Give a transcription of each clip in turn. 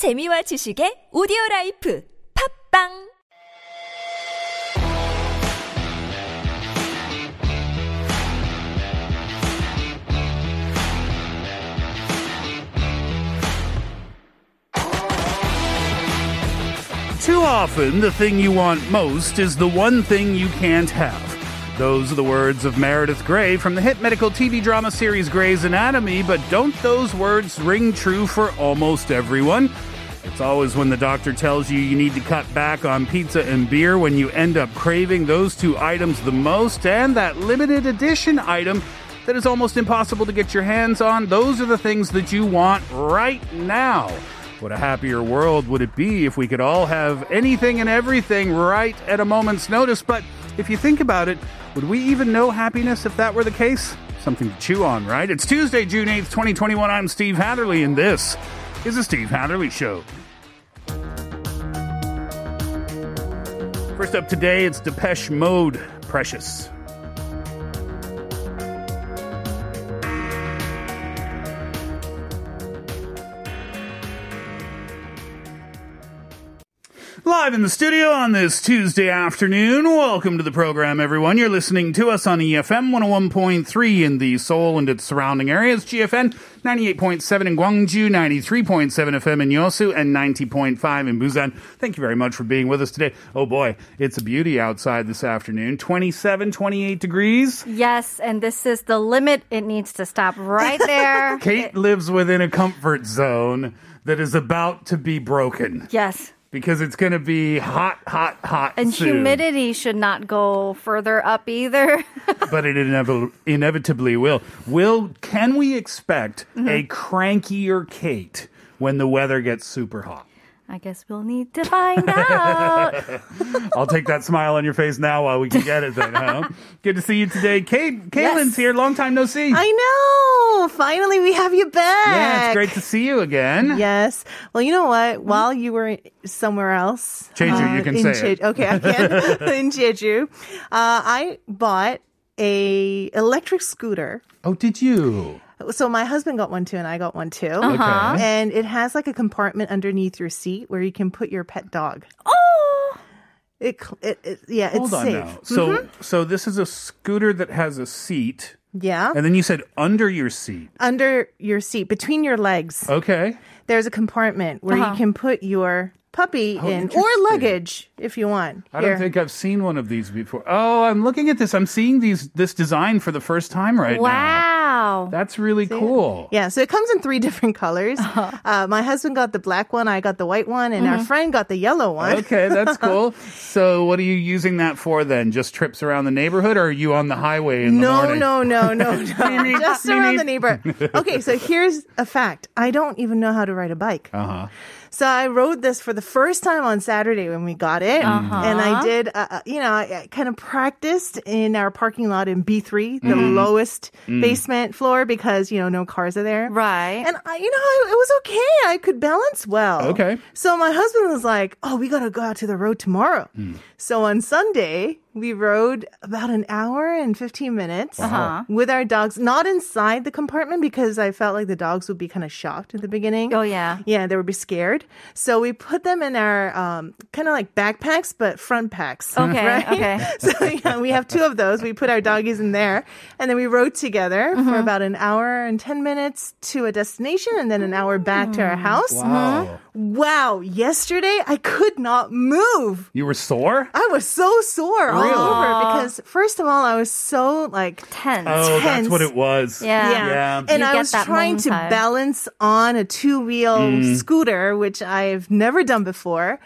재미와 지식의 오디오 라이프 팝빵 Too often, the thing you want most is the one thing you can't have. Those are the words of Meredith Grey from the hit medical TV drama series Grey's Anatomy, but don't those words ring true for almost everyone? It's always when the doctor tells you you need to cut back on pizza and beer when you end up craving those two items the most, and that limited edition item that is almost impossible to get your hands on. Those are the things that you want right now. What a happier world would it be if we could all have anything and everything right at a moment's notice? But if you think about it, would we even know happiness if that were the case? Something to chew on, right? It's Tuesday, June 8th, 2021. I'm Steve Hatherley, and this is the Steve Hatherley Show. First up today, it's Depeche Mode, Precious. Live in the studio on this Tuesday afternoon. Welcome to the program, everyone. You're listening to us on EFM 101.3 in the Seoul and its surrounding areas, GFN 98.7 in Gwangju, 93.7 FM in Yosu, and 90.5 in Busan. Thank you very much for being with us today. Oh boy, it's a beauty outside this afternoon. 27, 28 degrees. Yes, and this is the limit. It needs to stop right there. Kate lives within a comfort zone that is about to be broken yes. Because it's going to be hot, hot, hot. And soon. humidity should not go further up either. but it inevitably, inevitably will. Will can we expect Mm-hmm. a crankier Kate when the weather gets super hot? I guess we'll need to find out. I'll take that smile on your face now while we can get it. Then, huh? Good to see you today, Kate. Kaylin's Yes. here. Long time no see. I know. Finally, we have you back. yeah, it's great to see you again. Yes. Well, you know what? While you were somewhere else, uh, Jeju, you can say it. Okay, I can. in Jeju, uh, I bought a electric scooter. Oh, did you? So my husband got one too, and I got one too. Uh-huh. Okay. And it has like a compartment underneath your seat where you can put your pet dog. oh, It, it, it yeah, Hold it's on safe. now. So, so this is a scooter that has a seat, Yeah, and then you said under your seat. under your seat, between your legs, Okay. there's a compartment where Uh-huh. you can put your puppy Oh, in or luggage if you want. I don't think I've seen one of these before. Oh, I'm looking at this. I'm seeing these this design for the first time right now. wow. That's really cool. Yeah, so it comes in three different colors. Uh, my husband got the black one, I got the white one, and our friend got the yellow one. Okay, that's cool. So, what are you using that for then? Just trips around the neighborhood, or are you on the highway in the No, morning? no, no, no, no. Just around the neighbor. Okay, so here's a fact. I don't even know how to ride a bike. Uh huh. So I rode this for the first time on Saturday when we got it. Uh-huh. And I did, uh, uh, you know, I, I kind of practiced in our parking lot in B3, the lowest basement floor because, you know, no cars are there. Right. And I, you know, it was okay. I could balance well. Okay. So my husband was like, "Oh, we gotta go out to the road tomorrow." Hmm. So on Sunday, we rode about an hour and fifteen minutes Uh-huh. with our dogs, not inside the compartment because I felt like the dogs would be kind of shocked at the beginning. Oh, yeah. Yeah, they would be scared. So we put them in our um, kind of like backpacks, but front packs. Okay, right? okay. So yeah, we have two of those. We put our doggies in there, and then we rode together Mm-hmm. for about an hour and ten minutes to a destination, and then an hour back to our Mm. house. Wow. Wow! Yesterday I could not move. You were sore? I was so sore all over because first of all I was so like Tense. Oh, that's what it was. Yeah. Yeah. and You I was trying to momentum. balance on a two wheel Mm. scooter, which I've never done before.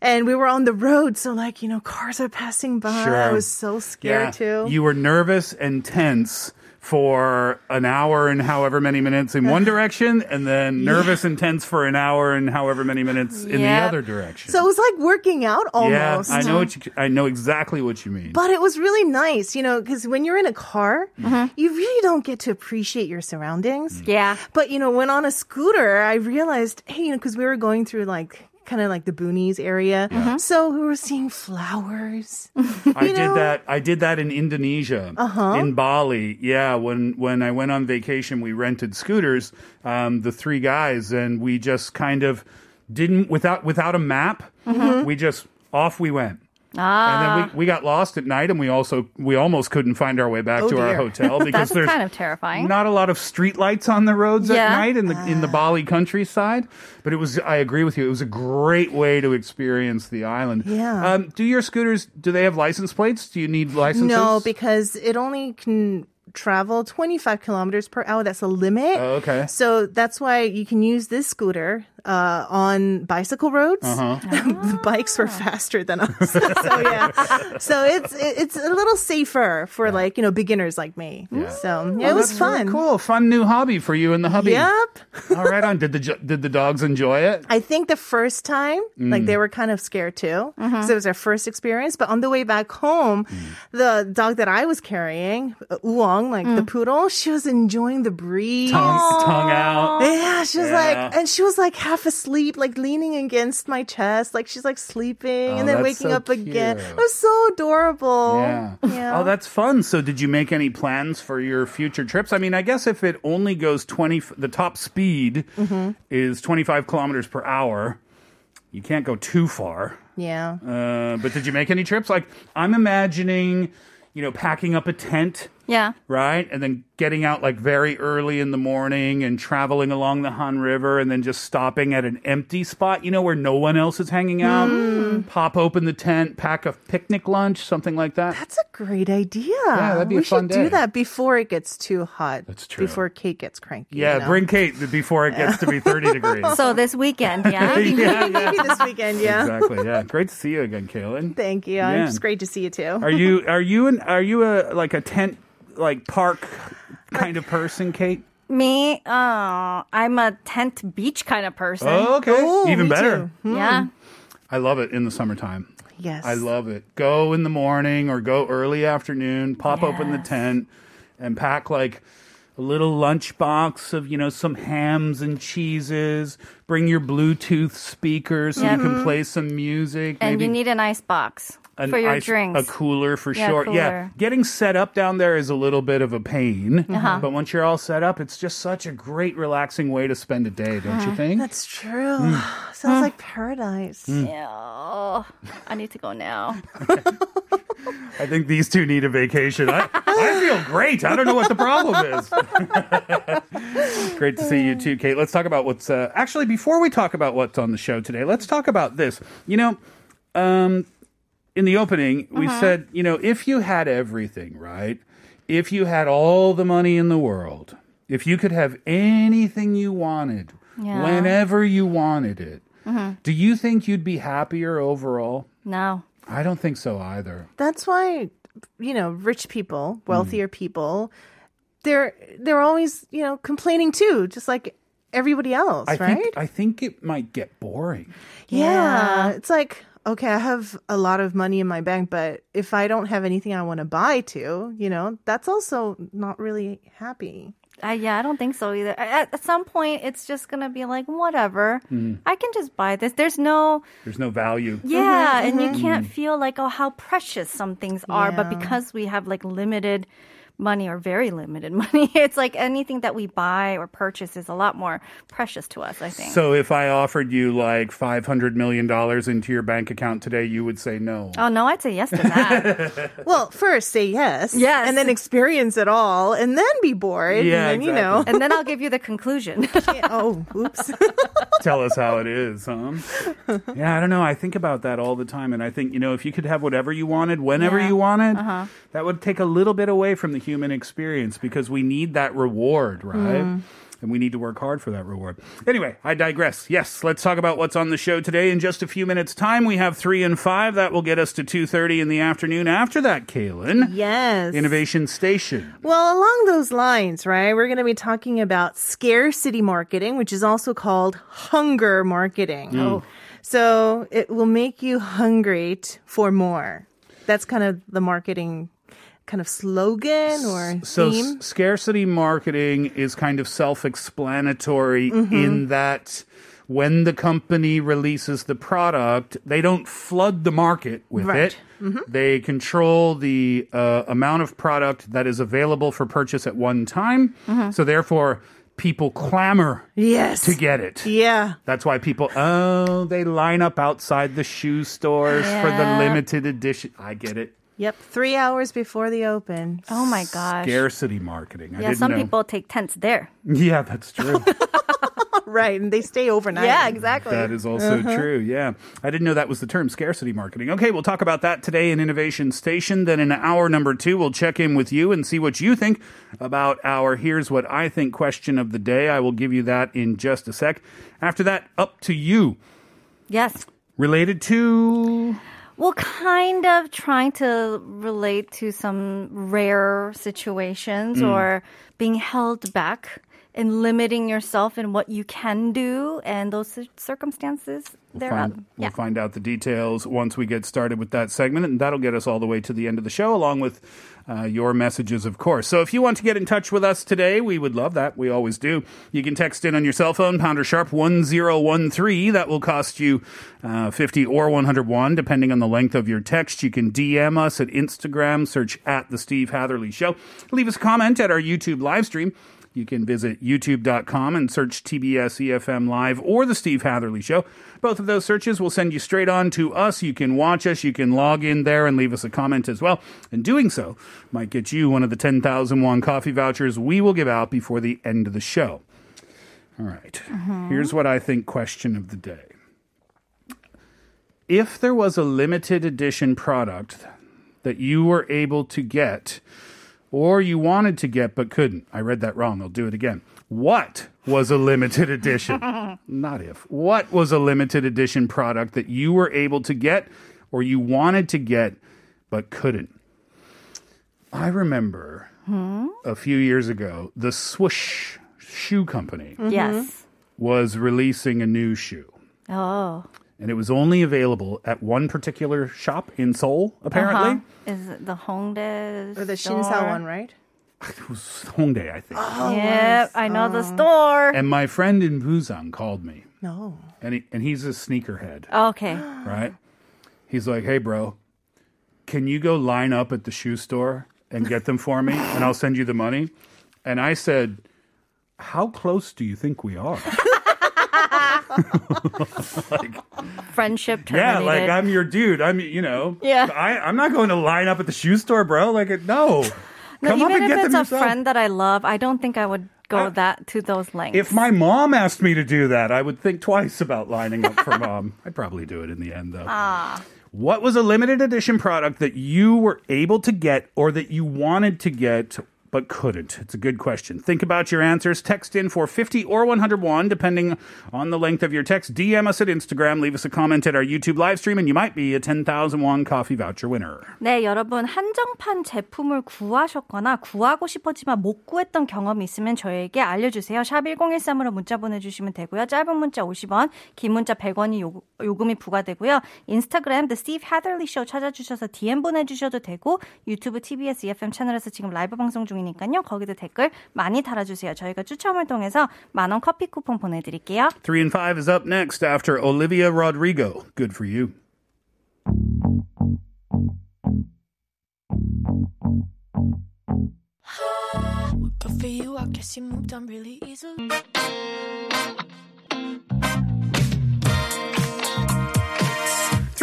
And we were on the road, so like you know, cars are passing by. Sure. I was so scared too. You were nervous and tense for an hour and however many minutes in one direction, and then nervous and tense for an hour and however many minutes in the other direction. so it was like working out almost. yeah, almost. I know what you, I know exactly what you mean. But it was really nice, you know, because when you're in a car, Mm-hmm. you really don't get to appreciate your surroundings. Yeah. But you know, when on a scooter, I realized, hey, you know, because we were going through like kind of like the boonies area, so we were seeing flowers. I you did know? that. I did that in Indonesia, Uh-huh. in Bali. Yeah, when when I went on vacation, we rented scooters, um, the three guys, and we just kind of didn't without without a map. We just off we went. And then Ah, we, we got lost at night, and we also we almost couldn't find our way back Oh, to our hotel because there's kind of terrifying. not a lot of street lights on the roads at night in the in the Bali countryside. But it was I agree with you. It was a great way to experience the island. Yeah. Um, do your scooters do they have license plates? Do you need licenses? No, because it only can travel 25 kilometers per hour. That's a limit. Oh, okay. So that's why you can use this scooter uh, on bicycle roads. Uh-huh. the bikes were faster than us. so yeah, so it's it's a little safer for like you know beginners like me. So yeah, it was that's really fun. cool, fun new hobby for you and the hubby. Yep. All right, on. Did the did the dogs enjoy it? I think the first time, like Mm. they were kind of scared too, because it was their first experience. But on the way back home, the dog that I was carrying, uh, Uong, like the poodle, she was enjoying the breeze. Tongue, tongue out. Yeah, she was Yeah. like, and she was like half asleep, like leaning against my chest, like she's like sleeping Oh, and then waking so up again. cute. It was so adorable. Yeah. Yeah. Oh, that's fun. So, did you make any plans for your future trips? I mean, I guess if it only goes 20, the top speed Mm-hmm. is 25 kilometers per hour, you can't go too far. yeah. Uh, but did you make any trips? Like, I'm imagining, you know, packing up a tent, yeah. right? And then getting out like very early in the morning and traveling along the Han River and then just stopping at an empty spot, you know, where no one else is hanging out. Hmm. Pop open the tent, pack a picnic lunch, something like that. That's a great idea. Yeah, that'd be we a fun should do that before it gets too hot. That's true. Before Kate gets cranky. Yeah, you know? bring Kate before it gets to be 30 degrees. So this weekend, yeah. yeah, yeah. Maybe this weekend. Yeah. Exactly. Yeah. Great to see you again, Kaylin. Thank you. Yeah. It's great to see you too. Are you are you an are you a like a tent like park kind of person, Kate? Me, uh, I'm a tent beach kind of person. Oh, okay. Ooh, Even better. too. Yeah. I love it in the summertime. Yes. I love it. Go in the morning or go early afternoon, pop open the tent and pack like a little lunch box of, you know, some hams and cheeses. Bring your Bluetooth speakers so Yeah. you can play some music. And maybe you need an ice box an for your ice- drinks. A cooler for Yeah, sure. Yeah. Getting set up down there is a little bit of a pain. Uh-huh. But once you're all set up, it's just such a great, relaxing way to spend a day, don't you think? That's true. Mm. Sounds like paradise. Yeah. I need to go now. I think these two need a vacation. I, I feel great. I don't know what the problem is. great to see you too, Kate. Let's talk about what's uh, actually before we talk about what's on the show today. Let's talk about this. You know, um, in the opening, we said, you know, if you had everything, right? If you had all the money in the world, if you could have anything you wanted, Yeah. whenever you wanted it, do you think you'd be happier overall? No. I don't think so either. That's why, you know, rich people, Hmm. wealthier people, they're they're always you know complaining too, just like everybody else, I right? think I think it might get boring. yeah. it's like okay, I have a lot of money in my bank, but if I don't have anything I want to buy to, you know, that's also not really happy. Uh, yeah, I don't think so either. At, at some point, it's just gonna be like, whatever. I can just buy this. There's no, There's no value. yeah, and you can't feel like, oh, how precious some things are. But because we have like limited money or very limited money, it's like anything that we buy or purchase is a lot more precious to us. I think. So if I offered you like five hundred million dollars into your bank account today, you would say no. oh no, I'd say yes to that. Well, first say yes, Yes. and then experience it all, and then be bored, Yeah, and then you know, and then I'll give you the conclusion. oh, oops. Tell us how it is, huh? yeah, I don't know. I think about that all the time, and I think you know, if you could have whatever you wanted, whenever Yeah. you wanted, Uh-huh. that would take a little bit away from the human experience because we need that reward, right? Mm. And we need to work hard for that reward. Anyway, I digress. Yes, let's talk about what's on the show today. In just a few minutes' time, we have three and five. That will get us to two thirty in the afternoon. After that, Kaylin, yes. Innovation Station. Well, along those lines, right, we're going to be talking about scarcity marketing, which is also called hunger marketing. Oh. So it will make you hungry for more. That's kind of the marketing kind of slogan or So s- scarcity marketing is kind of self-explanatory Mm-hmm. in that when the company releases the product, they don't flood the market with Right. it. They control the uh, amount of product that is available for purchase at one time. So therefore, people clamor Yes. to get it. Yeah. That's why people, oh, they line up outside the shoe stores for the limited edition. I get it. Yep. Three hours before the open. Oh my gosh. Scarcity marketing. I Yeah, didn't some know. people take tents there. Yeah, that's true. Right. And they stay overnight. Yeah, exactly. That is also uh-huh. true. Yeah. I didn't know that was the term scarcity marketing. Okay, we'll talk about that today in Innovation Station. Then in hour number two, we'll check in with you and see what you think about our Here's What I Think question of the day. I will give you that in just a sec. After that, up to you. Yes. Related to. Well, kind of trying to relate to some rare situations Mm. or being held back and limiting yourself in what you can do and those cir- circumstances. They're Find, up. we'll find out the details once we get started with that segment, and that'll get us all the way to the end of the show, along with uh, your messages, of course. So if you want to get in touch with us today, we would love that. We always do. You can text in on your cell phone, pounder sharp 1013. That will cost you uh, 50 or 101, depending on the length of your text. You can DM us at Instagram, search at The Steve Hatherley Show. Leave us a comment at our YouTube live stream. You can visit youtube.com and search TBS EFM Live or The Steve Hatherley Show. Both of those searches will send you straight on to us. You can watch us, you can log in there and leave us a comment as well. And doing so might get you one of the 10,000 won coffee vouchers we will give out before the end of the show. All right. Uh-huh. Here's what I think question of the day. If there was a limited edition product that you were able to get or you wanted to get but couldn't. I read that wrong. I'll do it again. What was a limited edition? Not if. What was a limited edition product that you were able to get or you wanted to get but couldn't? I remember hmm? a few years ago, the Swoosh shoe company Yes. was releasing a new shoe. Oh. And it was only available at one particular shop in Seoul, apparently. Uh-huh. Is it the Hongdae Or the store? Shinsa one, right? It was Hongdae, I think. Yep, I know the store. And my friend in Busan called me. No. and he, and he's a sneakerhead, Okay. right? He's like, "Hey, bro, can you go line up at the shoe store and get them for me, and I'll send you the money?" And I said, "How close do you think we are?" Friendship yeah, terminated. like I'm your dude. I'm, you know, Yeah. I, I'm not going to line up at the shoe store, bro. Like, no, no, come up even and if get it's them a yourself. friend that I love, I don't think I would go I- that to those lengths. If my mom asked me to do that, I would think twice about lining up for mom. I'd probably do it in the end, though. Ah. What was a limited edition product that you were able to get or that you wanted to get but couldn't? It's a good question. Think about your answers. Text in for 50 or 101, depending on the length of your text. DM us at Instagram. Leave us a comment at our YouTube live stream, and you might be a 10,000 won coffee voucher winner. 네, 여러분 한정판 제품을 구하셨거나 구하고 싶었지만 못 구했던 경험이 있으면 저에게 알려주세요. 샵 1013으로 문자 보내주시면 되고요. 짧은 문자 50원, 긴 문자 100원이 요, 요금이 부과되고요. 인스타그램 The Steve Hatherley Show 찾아주셔서 DM 보내주셔도 되고 유튜브 TBS EFM 채널에서 지금 라이브 방송 중 이니까요. 거기도 댓글 많이 달아주세요. 저희가 추첨을 통해서 만원 커피 쿠폰 보내드릴게요. Three and five is up next after Olivia Rodrigo. Good for you. Good for you, I guess you moved on really easily.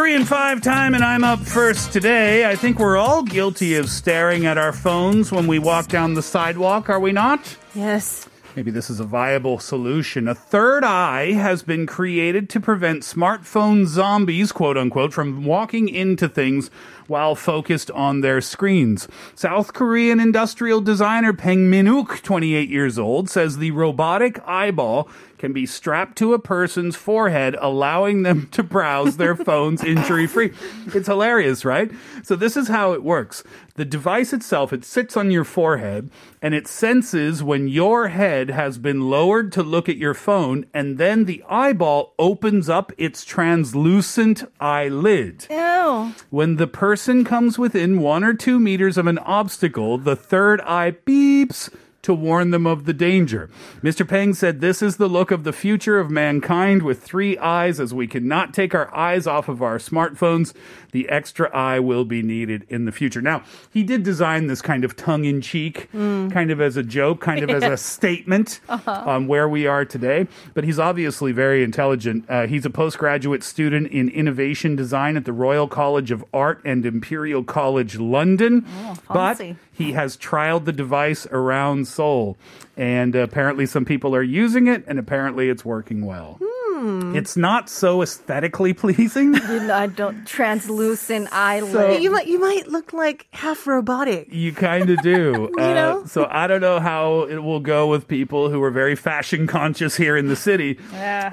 Three and five time, and I'm up first today. I think we're all guilty of staring at our phones when we walk down the sidewalk, are we not? Yes. Maybe this is a viable solution. A third eye has been created to prevent smartphone zombies, quote unquote, from walking into things while focused on their screens. South Korean industrial designer Peng Minuk, 28 years old, says the robotic eyeball can be strapped to a person's forehead, allowing them to browse their phones injury free. It's hilarious, right? So this is how it works. The device itself, it sits on your forehead and it senses when your head has been lowered to look at your phone and then the eyeball opens up its translucent eyelid. Ew. When the person comes within one or two meters of an obstacle, the third eye beeps to warn them of the danger. Mr. Peng said this is the look of the future of mankind with three eyes as we cannot take our eyes off of our smartphones. The extra eye will be needed in the future. Now, he did design this kind of tongue in cheek, kind of as a joke, kind of as a statement on where we are today. But he's obviously very intelligent. Uh, he's a postgraduate student in innovation design at the Royal College of Art and Imperial College London. but fancy. He has trialed the device around Seoul. And apparently, some people are using it, and apparently, it's working well. Hmm. It's not so aesthetically pleasing. I don't translucent eyelid. You might you might look like half robotic. You kind of do. Uh, know? So I don't know how it will go with people who are very fashion conscious here in the city.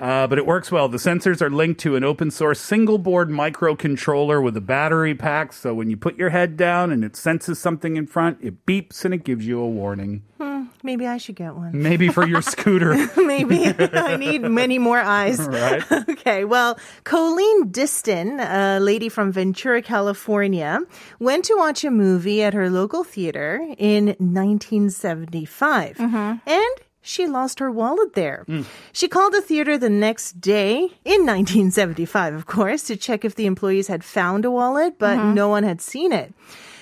Uh, but it works well. The sensors are linked to an open source single board microcontroller with a battery pack. So when you put your head down and it senses something in front, it beeps and it gives you a warning. Maybe I should get one. Maybe for your scooter. Maybe I need many more eyes. Right. Okay, well, Colleen Distin, a lady from Ventura, California, went to watch a movie at her local theater in 1975. Mm-hmm. And she lost her wallet there. Mm. She called the theater the next day in 1975, of course, to check if the employees had found a wallet, but mm-hmm. no one had seen it.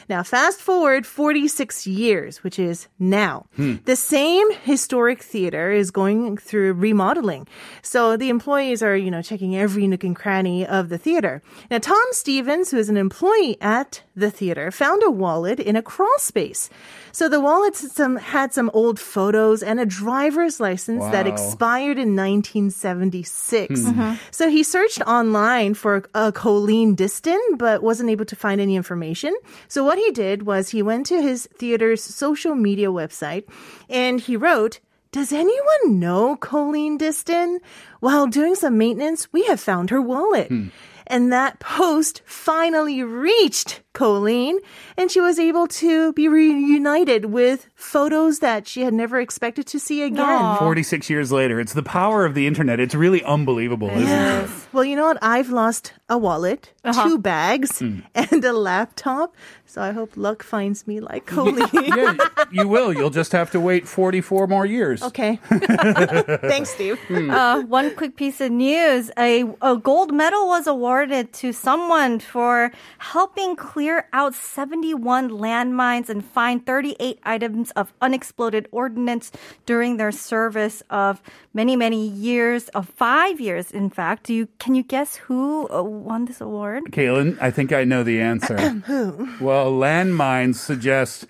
Now, fast forward 46 years, which is now. Hmm. The same historic theater is going through remodeling. So the employees are, you know, checking every nook and cranny of the theater. Now, Tom Stevens, who is an employee at the theater, found a wallet in a crawl space. So the wallet some, had some old photos and a driver's license that expired in 1976. Hmm. Mm-hmm. So he searched online for a Colleen Distin, but wasn't able to find any information. So what he did was he went to his theater's social media website and he wrote, does anyone know Colleen Distin? While doing some maintenance, we have found her wallet. Hmm. And that post finally reached Colleen, and she was able to be reunited with photos that she had never expected to see again. 46 years later. It's the power of the internet. It's really unbelievable, isn't it? Well, you know what? I've lost a wallet, two bags, and a laptop. So I hope luck finds me like Colleen. yeah, you will. You'll just have to wait 44 more years. okay. Thanks, Steve. Uh, one quick piece of news: a, a gold medal was awarded to someone for helping clear out 71 landmines and find 38 items of unexploded ordnance during their service of many, many years, of five years, in fact. Do you can you guess who uh, won this award? Kaylin, I think I know the answer. Who? Well, landmines suggest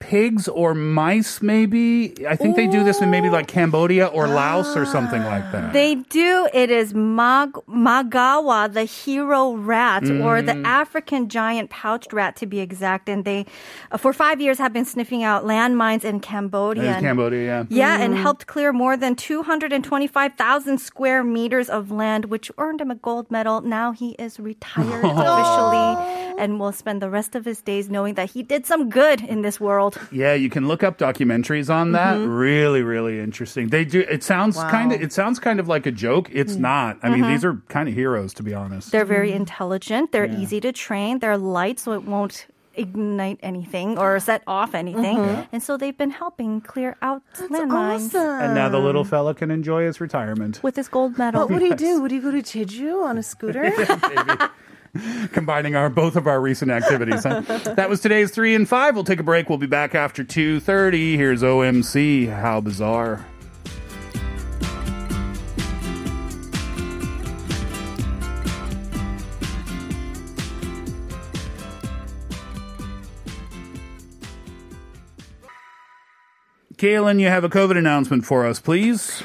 pigs or mice, maybe. I think they do this in maybe like Cambodia or Laos or something like that. They do. It is Mag- Magawa, the hero rat, or the African giant pouched rat, to be exact. And they, uh, for five years, have been sniffing out landmines in Cambodia. It's And- Cambodia, yeah. Yeah, and helped clear more than 225,000 square meters of land, which earned him a gold medal. Now he is retired officially and will spend the rest of his days knowing that he did some good in this world. Yeah, you can look up documentaries on that. Mm-hmm. Really, really interesting. They do. It sounds kind of. It sounds kind of like a joke. It's mm. not. I mean, these uh-huh. are kind of heroes, to be honest. They're very mm-hmm. intelligent. They're easy to train. They're light, so it won't ignite anything or set off anything. Mm-hmm. And so they've been helping clear out landmines Awesome. and now the little fella can enjoy his retirement, with his gold medal. What would he do? Would he go to Jeju on a scooter? combining our both of our recent activities. Huh? that was today's three and five. We'll take a break. We'll be back after two thirty. Here's OMC. How bizarre. Kaylin, you have a COVID announcement for us, please.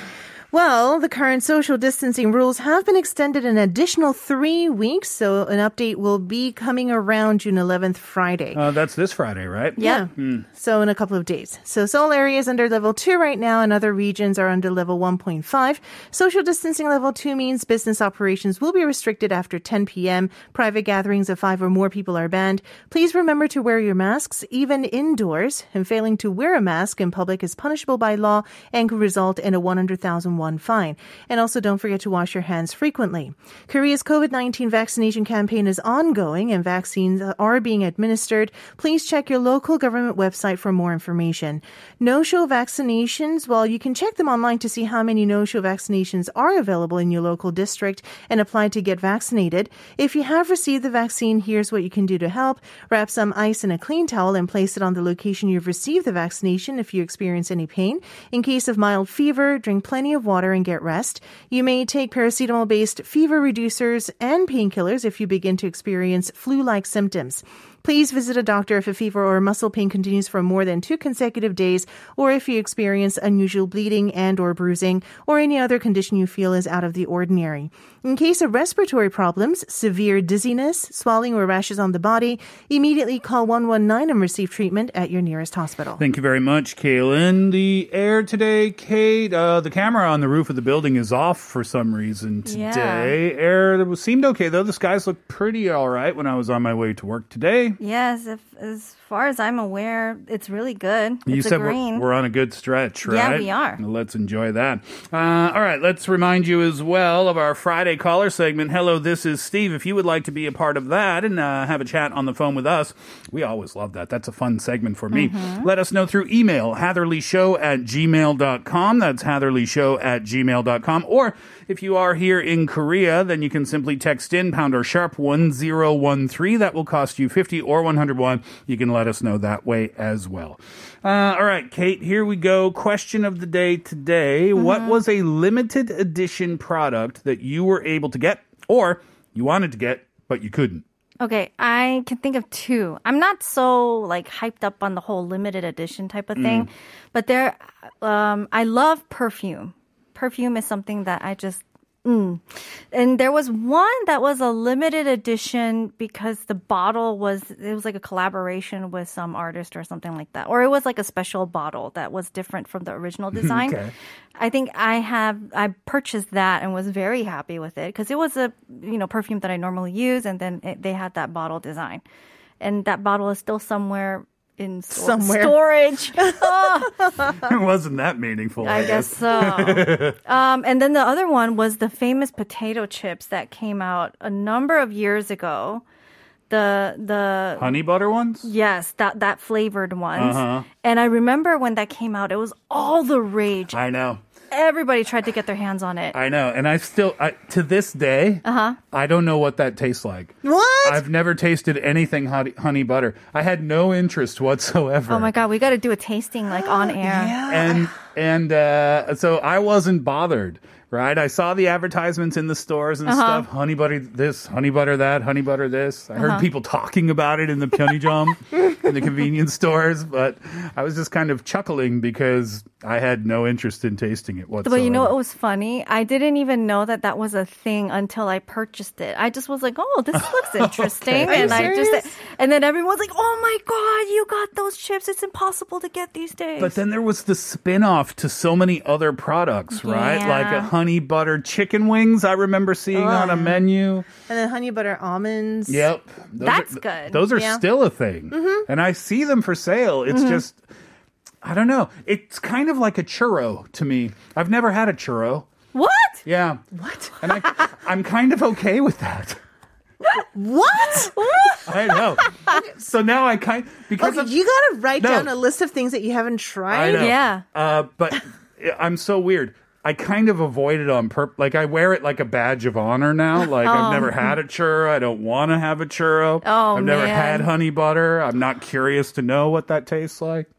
Well, the current social distancing rules have been extended an additional three weeks, so an update will be coming around June 11th, Friday. Uh, that's this Friday, right? Yeah. So in a couple of days. So Seoul area is under level two right now, and other regions are under level 1.5. Social distancing level two means business operations will be restricted after 10 p.m. Private gatherings of five or more people are banned. Please remember to wear your masks, even indoors. And failing to wear a mask in public is punishable by law and could result in a 100,000 won one fine. And also don't forget to wash your hands frequently. Korea's COVID-19 vaccination campaign is ongoing and vaccines are being administered. Please check your local government website for more information. No-show vaccinations, well, you can check them online to see how many no-show vaccinations are available in your local district and apply to get vaccinated. If you have received the vaccine, here's what you can do to help. Wrap some ice in a clean towel and place it on the location you've received the vaccination if you experience any pain. In case of mild fever, drink plenty of water and get rest. You may take paracetamol based fever reducers and painkillers if you begin to experience flu like symptoms. Please visit a doctor if a fever or muscle pain continues for more than two consecutive days or if you experience unusual bleeding and or bruising or any other condition you feel is out of the ordinary. In case of respiratory problems, severe dizziness, swelling or rashes on the body, immediately call 119 and receive treatment at your nearest hospital. Thank you very much, Kaylin. The air today, Kate, uh, the camera on the roof of the building is off for some reason today. Air seemed okay, though. The skies looked pretty all right when I was on my way to work today. Yes, if, as far as I'm aware, it's really good. You it's said a we're, we're on a good stretch, right? Yeah, we are. Let's enjoy that. Uh, all right, let's remind you as well of our Friday caller segment. Hello, this is Steve. If you would like to be a part of that and uh, have a chat on the phone with us, we always love that. That's a fun segment for me. Mm-hmm. Let us know through email, hatherleyshow at gmail.com. That's hatherleyshow at gmail.com. Or if you are here in Korea, then you can simply text in pound or sharp 1013. That will cost you 50 or 101. You can let us know that way as well. Uh, all right, Kate, here we go. Question of the day today. What was a limited edition product that you were able to get or you wanted to get, but you couldn't? Okay, I can think of two. I'm not so like hyped up on the whole limited edition type of thing, but there, um, I love perfume. Perfume is something that I just. Mm. And there was one that was a limited edition because the bottle was it was like a collaboration with some artist or something like that, or it was like a special bottle that was different from the original design. Okay. I think I have I purchased that and was very happy with it because it was a you know perfume that I normally use, and then it, they had that bottle design, and that bottle is still somewhere in sto- Somewhere. storage. It wasn't that meaningful. I guess so. um, and then the other one was the famous potato chips that came out a number of years ago. The the Honey butter ones? yes that that flavored ones. Uh-huh. And I remember when that came out, it was all the rage. I know. Everybody tried to get their hands on it. I know. And I still, I, to this day, Uh-huh. I don't know what that tastes like. What? I've never tasted anything honey, honey butter. I had no interest whatsoever. Oh my god, we got to do a tasting like on air. And and uh, so I wasn't bothered. Right, I saw the advertisements in the stores and Uh-huh. stuff. Honey butter this, honey butter that, honey butter this. I heard Uh-huh. people talking about it in the Pyeongjam, in the convenience stores, but I was just kind of chuckling because I had no interest in tasting it whatsoever. But you know what was funny? I didn't even know that that was a thing until I purchased it. I just was like, "Oh, this looks interesting," you and I just and then everyone's like, "Oh my god, you got those chips! It's impossible to get these days." But then there was the spin-off to so many other products, right? Like a Yeah. Honey butter chicken wings I remember seeing on a menu. And then honey butter almonds. Yep. Those That's are, good. Those are Yeah. still a thing. And I see them for sale. It's just I don't know. It's kind of like a churro to me. I've never had a churro. what? Yeah. What? And I I'm kind of okay with that. What? I know. so now I kind because Okay, of you gotta write No. down a list of things that you haven't I tried. know. Yeah. Uh, but I'm so weird. I kind of avoid it on purpose. Like I wear it like a badge of honor now. Like I've never oh. had a churro. I don't want to have a churro. Oh, I've never man. had honey butter. I'm not curious to know what that tastes like.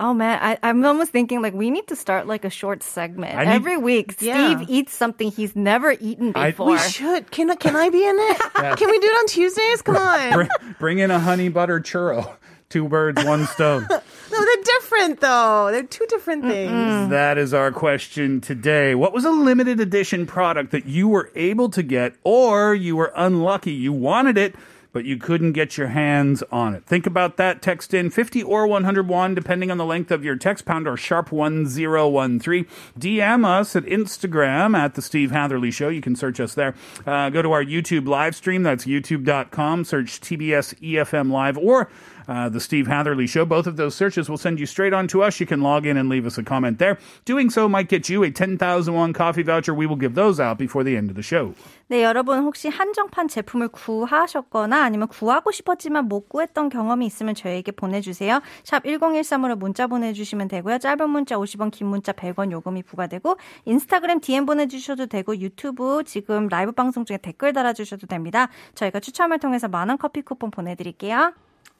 Oh man, I, I'm almost thinking like we need to start like a short segment need- every week. Yeah. Steve eats something he's never eaten I- before. We should. Can I- can I be in it? Can we do it on Tuesdays? Come on. Bring, bring in a honey butter churro. Two birds, one stone. No, they're different though. They're two different things. That is our question today. What was a limited edition product that you were able to get or you were unlucky? You wanted it, but you couldn't get your hands on it. Think about that. Text in 50 or 101, depending on the length of your text, pound or sharp 1013. DM us at Instagram at The Steve Hatherley Show. You can search us there. Uh, go to our YouTube live stream. That's youtube.com. Search TBS EFM Live or uh, the Steve Hatherley Show. Both of those searches will send you straight on to us. You can log in and leave us a comment there. Doing so might get you a 10,000 won coffee voucher. We will give those out before the end of the show. 네, 여러분 혹시 한정판 제품을 구하셨거나 아니면 구하고 싶었지만 못 구했던 경험이 있으면 저희에게 보내주세요. 샵 1013으로 문자 보내주시면 되고요. 짧은 문자 50원, 긴 문자 100원 요금이 부과되고 인스타그램 DM 보내주셔도 되고 유튜브 지금 라이브 방송 중에 댓글 달아주셔도 됩니다. 저희가 추첨을 통해서 만원 커피 쿠폰 보내드릴게요.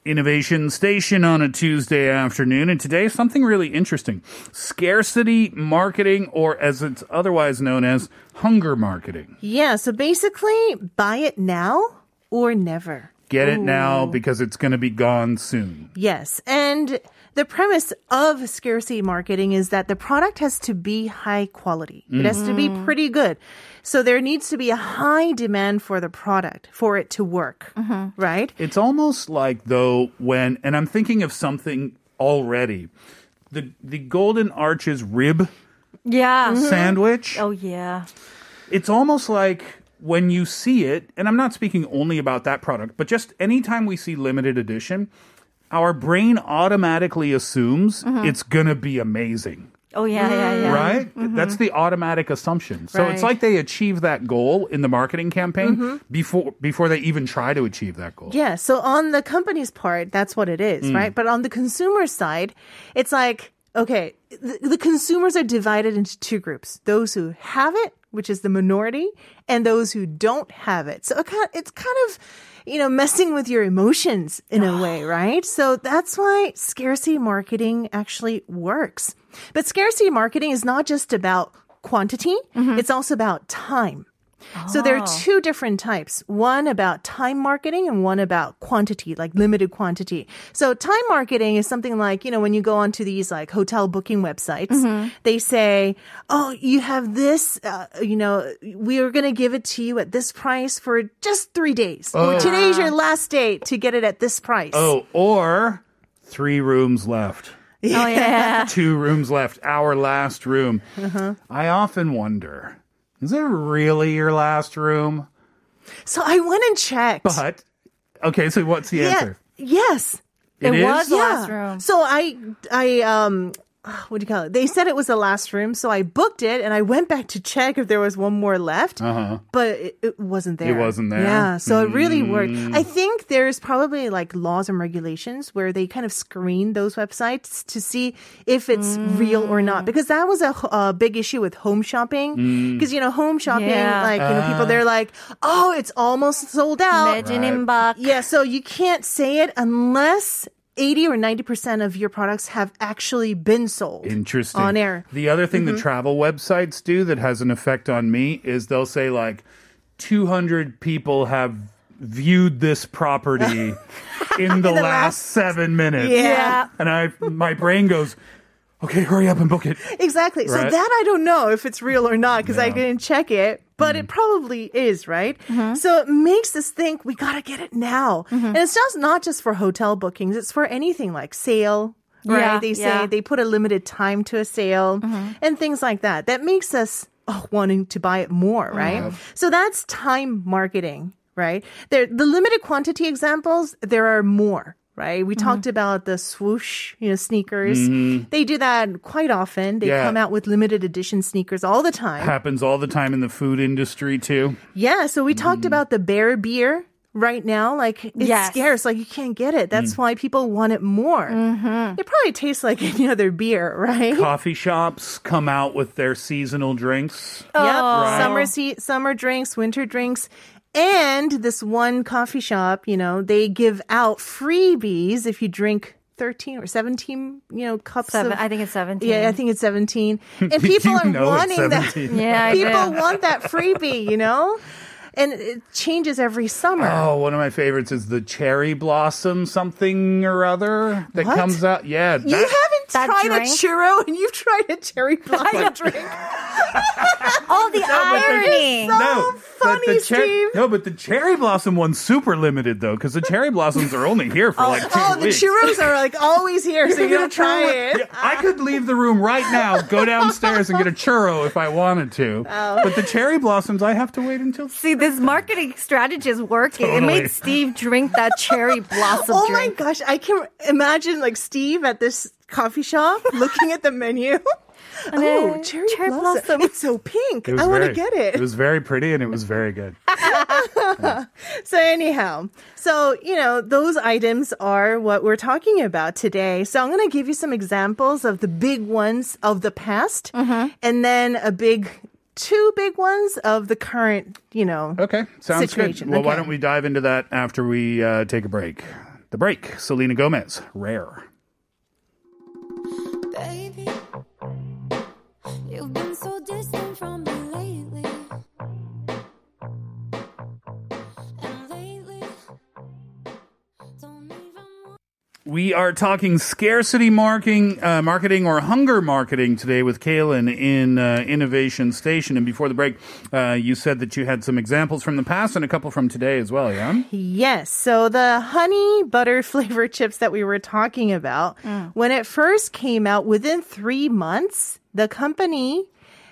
Innovation Station on a Tuesday afternoon. And today, something really interesting scarcity marketing, or as it's otherwise known as hunger marketing. Yeah, so basically, buy it now or never. Get it now because it's going to be gone soon. Yes. And the premise of scarcity marketing is that the product has to be high quality. It has to be mm-hmm. pretty good. So there needs to be a high demand for the product for it to work, mm-hmm. right? It's almost like though when, and I'm thinking of something already, the the Golden Arches rib Yeah. Mm-hmm. sandwich. Oh yeah. It's almost like when you see it, and I'm not speaking only about that product, but just anytime we see limited edition, our brain automatically assumes mm-hmm. it's gonna be amazing. Oh yeah, yeah, yeah. Mm-hmm. Right? Mm-hmm. That's the automatic assumption. So it's like they achieve that goal in the marketing campaign mm-hmm. before before they even try to achieve that goal. Yeah, so on the company's part, that's what it is, mm. right? But on the consumer side, it's like, okay, the, the consumers are divided into two groups those who have it, which is the minority, and those who don't have it. So it's kind of, you know, messing with your emotions in a way, right? So that's why scarcity marketing actually works. But scarcity marketing is not just about quantity, mm-hmm. it's also about time. So there are two different types. One about time marketing and one about quantity, like limited quantity. So time marketing is something like, you know, when you go onto these like hotel booking websites, they say, "Oh, you have this, uh, you know, we are going to give it to you at this price for just 3 days. Or today's your last day to get it at this price." Oh, or three rooms left. Oh yeah. Two rooms left. Our last room. I often wonder, is it really your last room? So I went and checked. But okay, so what's the yeah. answer? Yes. It It is? was the last room. So I, I, um, what do you call it? They said it was the last room, so I booked it and I went back to check if there was one more left, uh-huh. but it, it, wasn't there. It wasn't there. Yeah, so it really worked. Mm. I think there's probably like laws and regulations where they kind of screen those websites to see if it's mm. real or not, mm. because that was a, a big issue with home shopping. Because mm. you know, home shopping, yeah. like you know, people they're uh. like, oh, it's almost sold out. Right. Yeah, so you can't say it unless 80 or 90% of your products have actually been sold. Interesting. On air. Mm-hmm. The other thing the travel websites do that has an effect on me is they'll say like 200 people have viewed this property in the, last, seven minutes. Yeah. And I, my brain goes, okay, hurry up and book it. Exactly. So that I don't know if it's real or not because I didn't check it, but Mm. it mm-hmm. probably is, right? Mm-hmm. So it makes us think we got to get it now. Mm-hmm. And it's just not just for hotel bookings, it's for anything like sale. Right? Yeah, they say yeah. they put a limited time to a sale and things like that. That makes us oh, wanting to buy it more, right? So that's time marketing, right? There, the limited quantity examples, there are more. Right. We mm-hmm. talked about the swoosh, you know, sneakers. Mm-hmm. They do that quite often. They Yeah. come out with limited edition sneakers all the time. Happens all the time in the food industry too. Yeah. So we talked mm-hmm. about the bear beer right now. Like it's Yes. scarce. Like you can't get it. That's mm. why people want it more. It probably tastes like any other beer, right? Coffee shops come out with their seasonal drinks. Oh, yep. Right. Summer se- summer drinks, winter drinks. And this one coffee shop, you know, they give out freebies if you drink 13 or 17, you know, cups Seven, of I think it's 17. Yeah, I think it's 17. And people You are know it's wanting that. Yeah, people want that freebie, you know? And it changes every summer. Oh, one of my favorites is the cherry blossom something or other that What? comes out. Yeah, you that- haven't that tried drink? a churro and you've tried a cherry blossom drink. Oh, the irony. no, but funny, the cher- Steve. No, but the cherry blossom one's super limited though, because the cherry blossoms are only here for oh, like oh, two Oh, the weeks. churros are like always here, so you gotta try it. Yeah, I could leave the room right now, go downstairs and get a churro if I wanted to. Oh. But the cherry blossoms, I have to wait until. See, this marketing strategy is working. It made Steve drink that cherry blossom drink. Oh my gosh, I can imagine like Steve at this coffee shop looking at the menu. Oh, 네, cherry, cherry blossom. blossom. It's so pink. It I want to get it. It was very pretty and it was very good. So anyhow, so you know those items are what we're talking about today. So I'm going to give you some examples of the big ones of the past, Mm-hmm. and then a big, two big ones of the current. You know, Okay, sounds Situation, good. Well, why don't we dive into that after we uh, take a break? The break. Selena Gomez, rare. We are talking scarcity marketing, uh, marketing or hunger marketing today with Kaylin in uh, Innovation Station. And before the break, uh, you said that you had some examples from the past and a couple from today as well, yeah? Yes. So the honey butter flavor chips that we were talking about, when it first came out, within three months, the company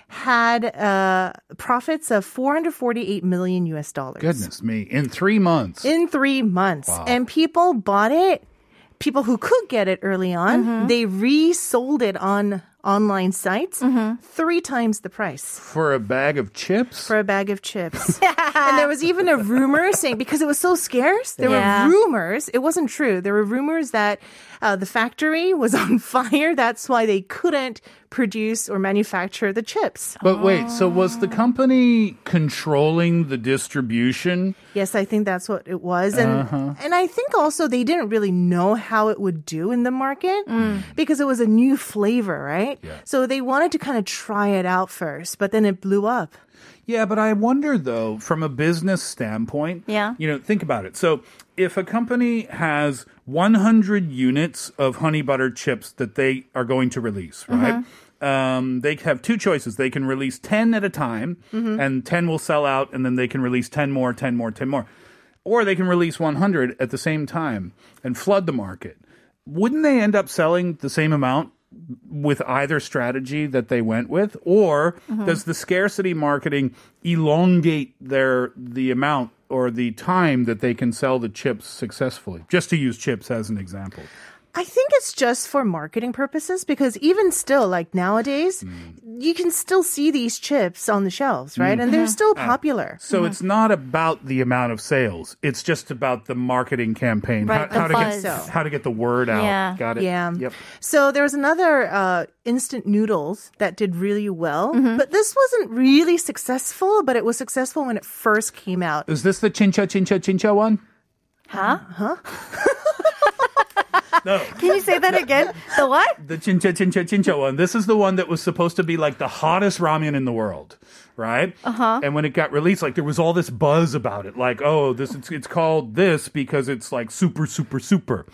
had uh, profits of 448 million US dollars. Goodness me. In three months. In three months. And people bought it. People who could get it early on, mm-hmm. they resold it on online sites mm-hmm. three times the price for a bag of chips? for a bag of chips. and there was even a rumor saying because it was so scarce, there Yeah. were rumors. It wasn't true. There were rumors that uh, the factory was on fire. That's why they couldn't produce or manufacture the chips. but wait, so was the company controlling the distribution? Yes, I think that's what it was, and and I think also they didn't really know how it would do in the market because it was a new flavor, right? Yeah. So they wanted to kind of try it out first, but then it blew up. Yeah, but I wonder though, from a business standpoint, Yeah. you know, think about it. So if a company has 100 units of honey butter chips that they are going to release, right? Um, they have two choices. They can release 10 at a time, and 10 will sell out, and then they can release 10 more, 10 more, 10 more. Or they can release 100 at the same time and flood the market. Wouldn't they end up selling the same amount with either strategy that they went with or mm-hmm. does the scarcity marketing elongate their the amount or the time that they can sell the chips successfully? Just to use chips as an example I think it's just for marketing purposes because even still, like nowadays, mm. you can still see these chips on the shelves, right? And they're mm-hmm. still ah. popular. so mm-hmm. it's not about the amount of sales it's just about the marketing campaign Right, how, how the to buzz. get how to get the word out Yeah. got it Yeah. yep So there was another uh, instant noodles that did really well, mm-hmm. but this wasn't really successful. But it was successful when it first came out. is this the chincha chincha chincha one Huh? Huh? no Can you say that again? The what? the chincha chincha chincha one. This is the one that was supposed to be like the hottest ramen in the world, right? Uh-huh. And when it got released, like there was all this buzz about it, like oh, this it's, it's called this because it's like super super super.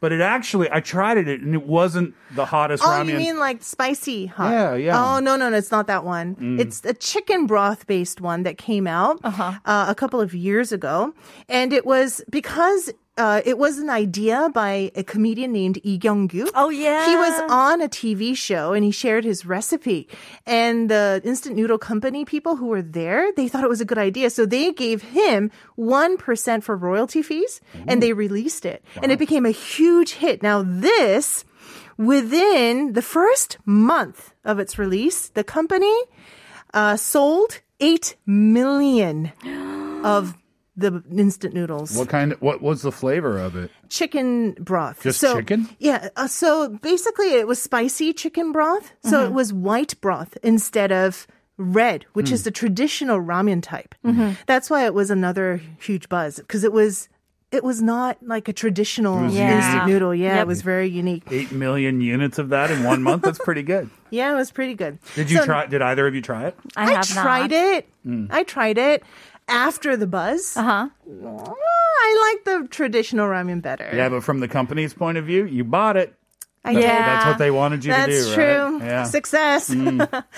But it actually, I tried it and it wasn't the hottest Oh, ramen. you mean like spicy hot? Yeah, yeah. Oh no, no, no, it's not that one. It's a chicken broth based one that came out uh a couple of years ago, and it was because. Uh, it was an idea by a comedian named Lee Kyung-gyu. Oh, yeah. He was on a TV show and he shared his recipe. And the instant noodle company people who were there, they thought it was a good idea. So they gave him 1% for royalty fees and they released it. And it became a huge hit. Now this, within the first month of its release, the company uh, sold 8 million of the instant noodles what kind? Of, what was the flavor of it? chicken broth. Just so, chicken? Yeah. Uh, so basically, it was spicy chicken broth. So it mm-hmm. was white broth instead of red, which is mm. the traditional ramen type. Mm-hmm. That's why it was another huge buzz because it was. It was not like a traditional was Yeah. instant noodle. Yeah, Yep. it was very unique. Eight million units of that in one month. That's pretty good. Yeah, it was pretty good. Did you So try? Did either of you try it? I I, have tried not. it. Mm. I tried it after the buzz. Uh huh. I like the traditional ramen better. Yeah, but from the company's point of view, you bought it. I That's, did. that's what they wanted you That's to do, That's true. right? Yeah. Mm. Success.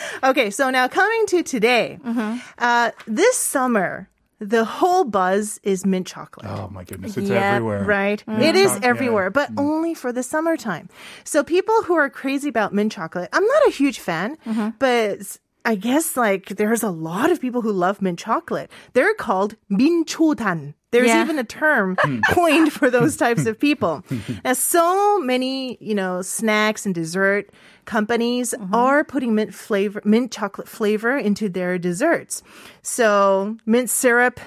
okay, so now coming to today. Mm-hmm. Uh, this summer, the whole buzz is mint chocolate. Oh my goodness, it's Yeah, everywhere. Right? It is Choc- yeah. everywhere, but only for the summertime. So people who are crazy about mint chocolate, I'm not a huge fan, but I guess like there's a lot of people who love mint chocolate. They're called minchodan. There's yeah. even a term hmm. coined for those types of people. Now, so many, you know, snacks and dessert companies mm-hmm. are putting mint flavor, mint chocolate flavor into their desserts. So mint syrup,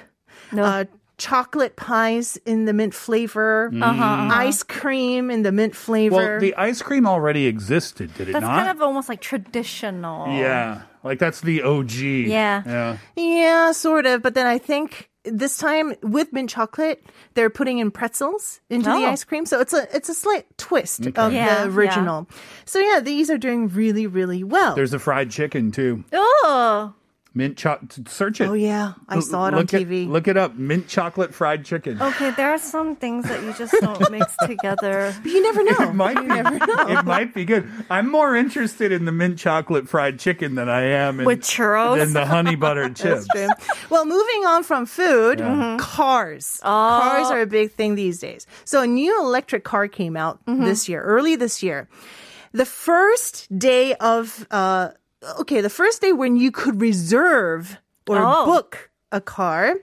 no. uh, chocolate pies in the mint flavor, mm. uh-huh, uh-huh. ice cream in the mint flavor. Well, the ice cream already existed, did it That's not? That's kind of almost like traditional. Yeah like that's the OG. Yeah. yeah. yeah, sort of. But then I think this time with mint chocolate, they're putting in pretzels into the Oh. ice cream, so it's a it's a slight twist of Yeah, the original. So yeah, these are doing really really well. There's a fried chicken too. Oh, Mint chocolate. Search it. oh yeah, I saw it on look it- TV. look it up. Mint chocolate fried chicken. okay. There are some things that you just don't mix together. you never know. It might be. It might be good. I'm more interested in the mint chocolate fried chicken than I am in, With churros? than the honey buttered chips. Well, moving on from food, cars. Cars are a big thing these days. So a new electric car came out this year, early this year. The first day of, uh, okay, the first day when you could reserve or Oh. book a car,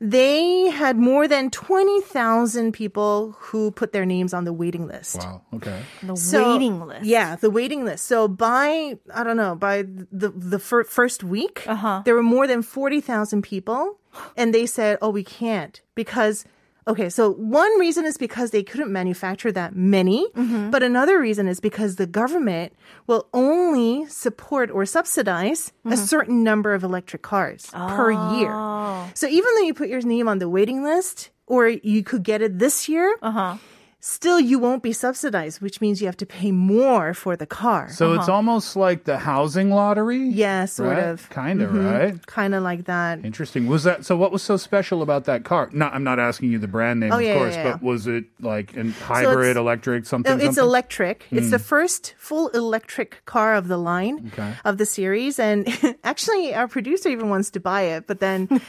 they had more than 20,000 people who put their names on the waiting list. Wow. Okay. The So- waiting list. Yeah, the waiting list. So by I don't know by the the fir- first week, Uh-huh. there were more than forty thousand people, and they said, "Oh, we can't because." Okay, so one reason is because they couldn't manufacture that many, Mm-hmm. but another reason is because the government will only support or subsidize a Mm-hmm. certain number of electric cars per year. Oh. So even though you put your name on the waiting list, or you could get it this year, Uh-huh. Still you won't be subsidized, which means you have to pay more for the car. So it's uh-huh. almost like the housing lottery. yeah, sort right? of. Kind of, mm-hmm. right? Kind of like that. Interesting. Was that so? What was so special about that car? No, I'm not asking you the brand name, Oh, of yeah, course, yeah, but was it like an hybrid, it's- electric, something? No, it's something? electric. It's the hmm. first full electric car of the line Okay. of the series. And actually, our producer even wants to buy it. But then, even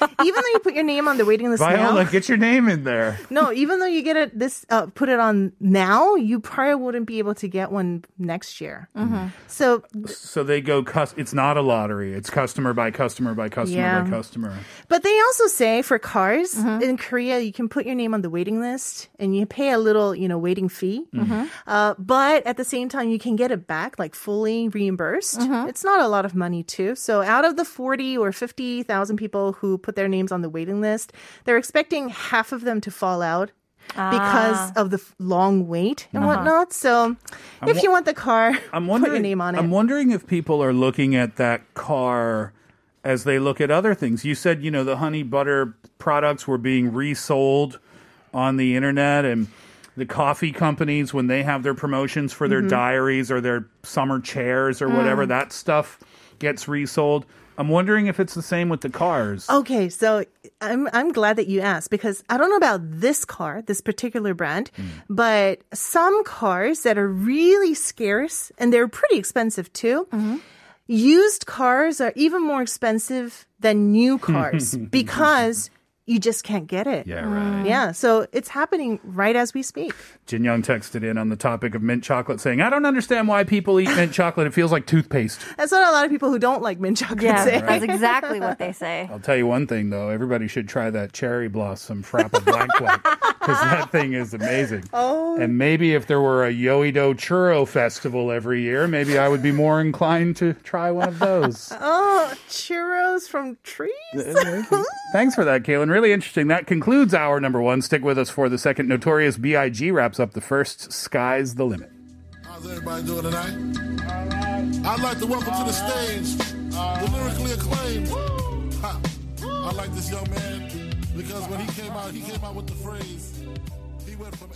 though you put your name on the waiting list Viola, now, get your name in there. no, even though you get it this, uh, put it on now, you probably wouldn't be able to get one next year. Mm-hmm. So So they go. Cus- it's not a lottery. It's customer by customer by customer by customer. But they also say for cars mm-hmm. in Korea, you can put your name on the waiting list and you pay a little, you know, waiting fee. Mm-hmm. Uh, but at the same time, you can get it back, like fully reimbursed. It's not a lot of money too. So out of the 40 or 50,000 people who put their names on the waiting list, they're expecting half of them to fall out. Because of the long wait and whatnot. So if you want the car, I'm put wondering. your name on it. I'm wondering if people are looking at that car as they look at other things. You said, you know, the honey butter products were being resold on the internet, and the coffee companies when they have their promotions for Mm-hmm. their diaries or their summer chairs or Mm. whatever, that stuff gets resold. I'm wondering if it's the same with the cars. Okay, so I'm I'm glad that you asked because I don't know about this car, this particular brand, hmm. but some cars that are really scarce and they're pretty expensive too. Mm-hmm. Used cars are even more expensive than new cars because you just can't get it. Yeah, right. Yeah, so it's happening right as we speak. Jin Young texted in on the topic of mint chocolate saying, I don't understand why people eat mint chocolate. It feels like toothpaste. That's what a lot of people who don't like mint chocolate Yeah, say. that's exactly what they say. I'll tell you one thing though, everybody should try that cherry blossom frappa black black because that thing is amazing. Oh. And maybe if there were a Yoido churro festival every year, maybe I would be more inclined to try one of those. Oh, churros from trees? Thanks for that, Kaylin. Really interesting. That concludes our number one. Stick with us for the second. Notorious B.I.G. wraps up the first. Sky's the limit. How's everybody doing tonight? I'd like to welcome to the stage the lyrically acclaimed. Ha. I like this young man because when he came out, he came out with the phrase, he went from.